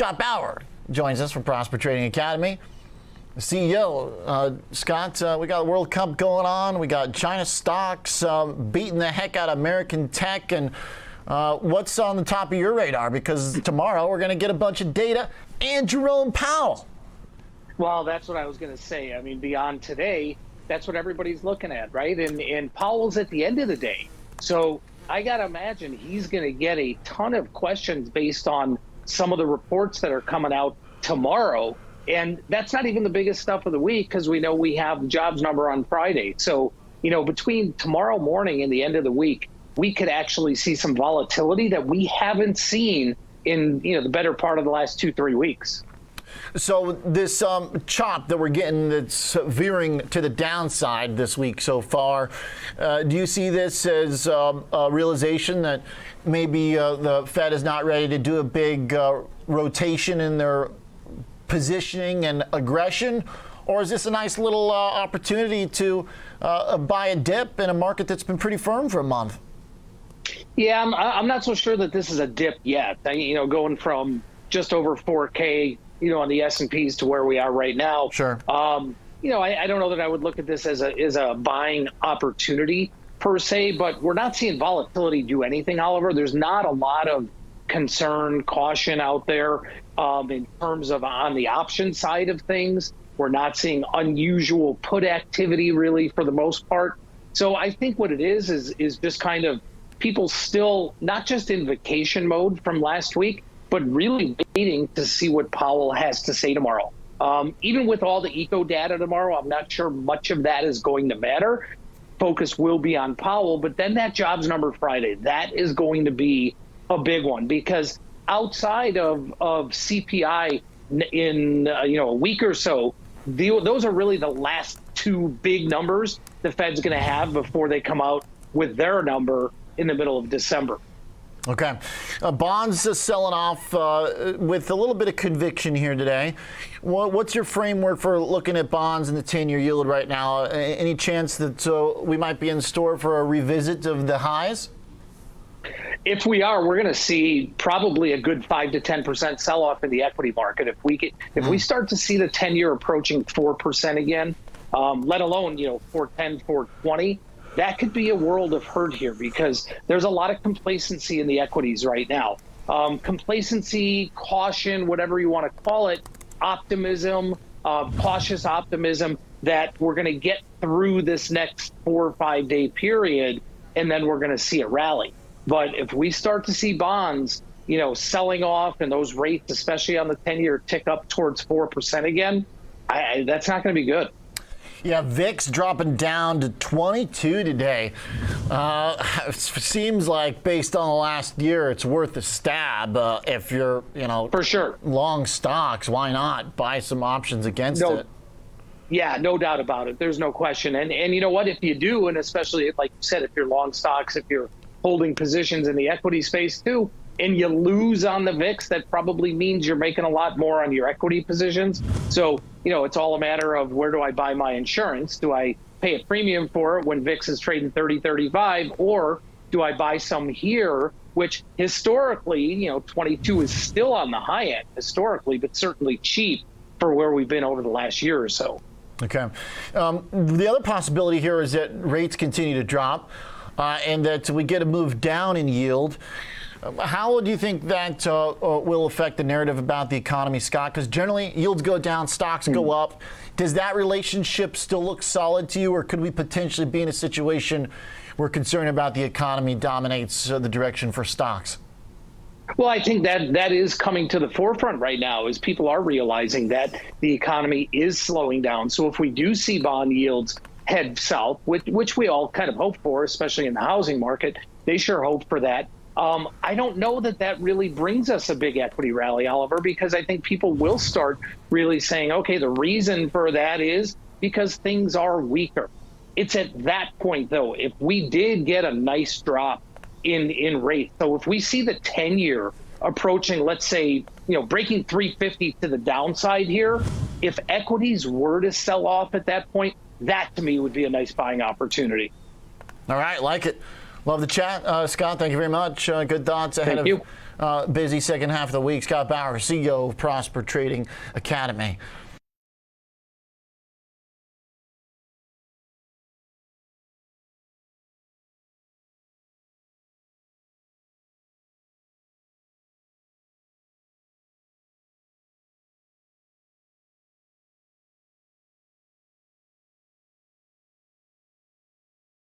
Scott Bauer joins us from Prosper Trading Academy. CEO, uh, Scott, uh, we got World Cup going on. We got China stocks um, beating the heck out of American tech. And uh, what's on the top of your radar? Because tomorrow we're going to get a bunch of data and Jerome Powell. Well, that's what I was going to say. I mean, beyond today, that's what everybody's looking at, right? And, and Powell's at the end of the day. So I got to imagine he's going to get a ton of questions based on some of the reports that are coming out tomorrow. And that's not even the biggest stuff of the week because we know we have jobs number on Friday. So, you know, between tomorrow morning and the end of the week, we could actually see some volatility that we haven't seen in, you know, the better part of the last two, three weeks. So this um, chop that we're getting that's veering to the downside this week so far, uh, do you see this as um, a realization that maybe uh, the Fed is not ready to do a big uh, rotation in their positioning and aggression? Or is this a nice little uh, opportunity to uh, buy a dip in a market that's been pretty firm for a month? Yeah, I'm, I'm not so sure that this is a dip yet. You know, going from just over 4K you know, on the S and P's to where we are right now. Sure. Um, you know, I, I, don't know that I would look at this as a as a buying opportunity per se, but we're not seeing volatility do anything, Oliver. There's not a lot of concern, caution out there um, in terms of on the option side of things. We're not seeing unusual put activity really for the most part. So I think what it is is is just kind of people still not just in vacation mode from last week, but really waiting to see what Powell has to say tomorrow. Um, even with all the eco data tomorrow, I'm not sure much of that is going to matter. Focus will be on Powell, but then that jobs number Friday, that is going to be a big one because outside of, of CPI in uh, you know a week or so, the, those are really the last two big numbers the Fed's going to have before they come out with their number in the middle of December. Okay. Uh, bonds is selling off uh, with a little bit of conviction here today. What, what's your framework for looking at bonds and the 10 year yield right now? Any chance that uh, we might be in store for a revisit of the highs? If we are, we're going to see probably a good five to ten percent sell off in the equity market. If we get, if we start to see the ten year approaching four percent again, um, let alone you know 410, 420, that could be a world of hurt here because there's a lot of complacency in the equities right now. Um, complacency, caution, whatever you want to call it, optimism, uh, cautious optimism that we're going to get through this next four or five day period and then we're going to see a rally. But if we start to see bonds, you know, selling off and those rates, especially on the 10 year, tick up towards 4% again, I, that's not going to be good. Yeah, VIX dropping down to 22 today. Uh, seems like based on the last year, it's worth a stab. Uh, if you're, you know, for sure long stocks, why not buy some options against no, it? Yeah, no doubt about it. There's no question. And and you know what? If you do, and especially like you said, if you're long stocks, if you're holding positions in the equity space too, and you lose on the VIX, that probably means you're making a lot more on your equity positions. So, you know, it's all a matter of where do I buy my insurance? Do I pay a premium for it when VIX is trading 30, 35, or do I buy some here, which historically, you know, 22 is still on the high end historically, but certainly cheap for where we've been over the last year or so. Okay. Um, the other possibility here is that rates continue to drop uh, and that we get a move down in yield. How do you think that uh, uh, will affect the narrative about the economy, Scott? Because generally yields go down, stocks mm. go up. Does that relationship still look solid to you, or could we potentially be in a situation where concern about the economy dominates uh, the direction for stocks? Well, I think that that is coming to the forefront right now as people are realizing that the economy is slowing down. So if we do see bond yields head south, which, which we all kind of hope for, especially in the housing market, they sure hope for that. Um, I don't know that that really brings us a big equity rally, Oliver, because I think people will start really saying, okay, the reason for that is because things are weaker. It's at that point, though, if we did get a nice drop in in rate, so if we see the 10 year approaching, let's say, you know, breaking 350 to the downside here, if equities were to sell off at that point, that to me would be a nice buying opportunity. All right, like it. Love the chat, uh, Scott. Thank you very much. Uh, good thoughts ahead thank of uh, busy second half of the week. Scott Bauer, CEO of Prosper Trading Academy.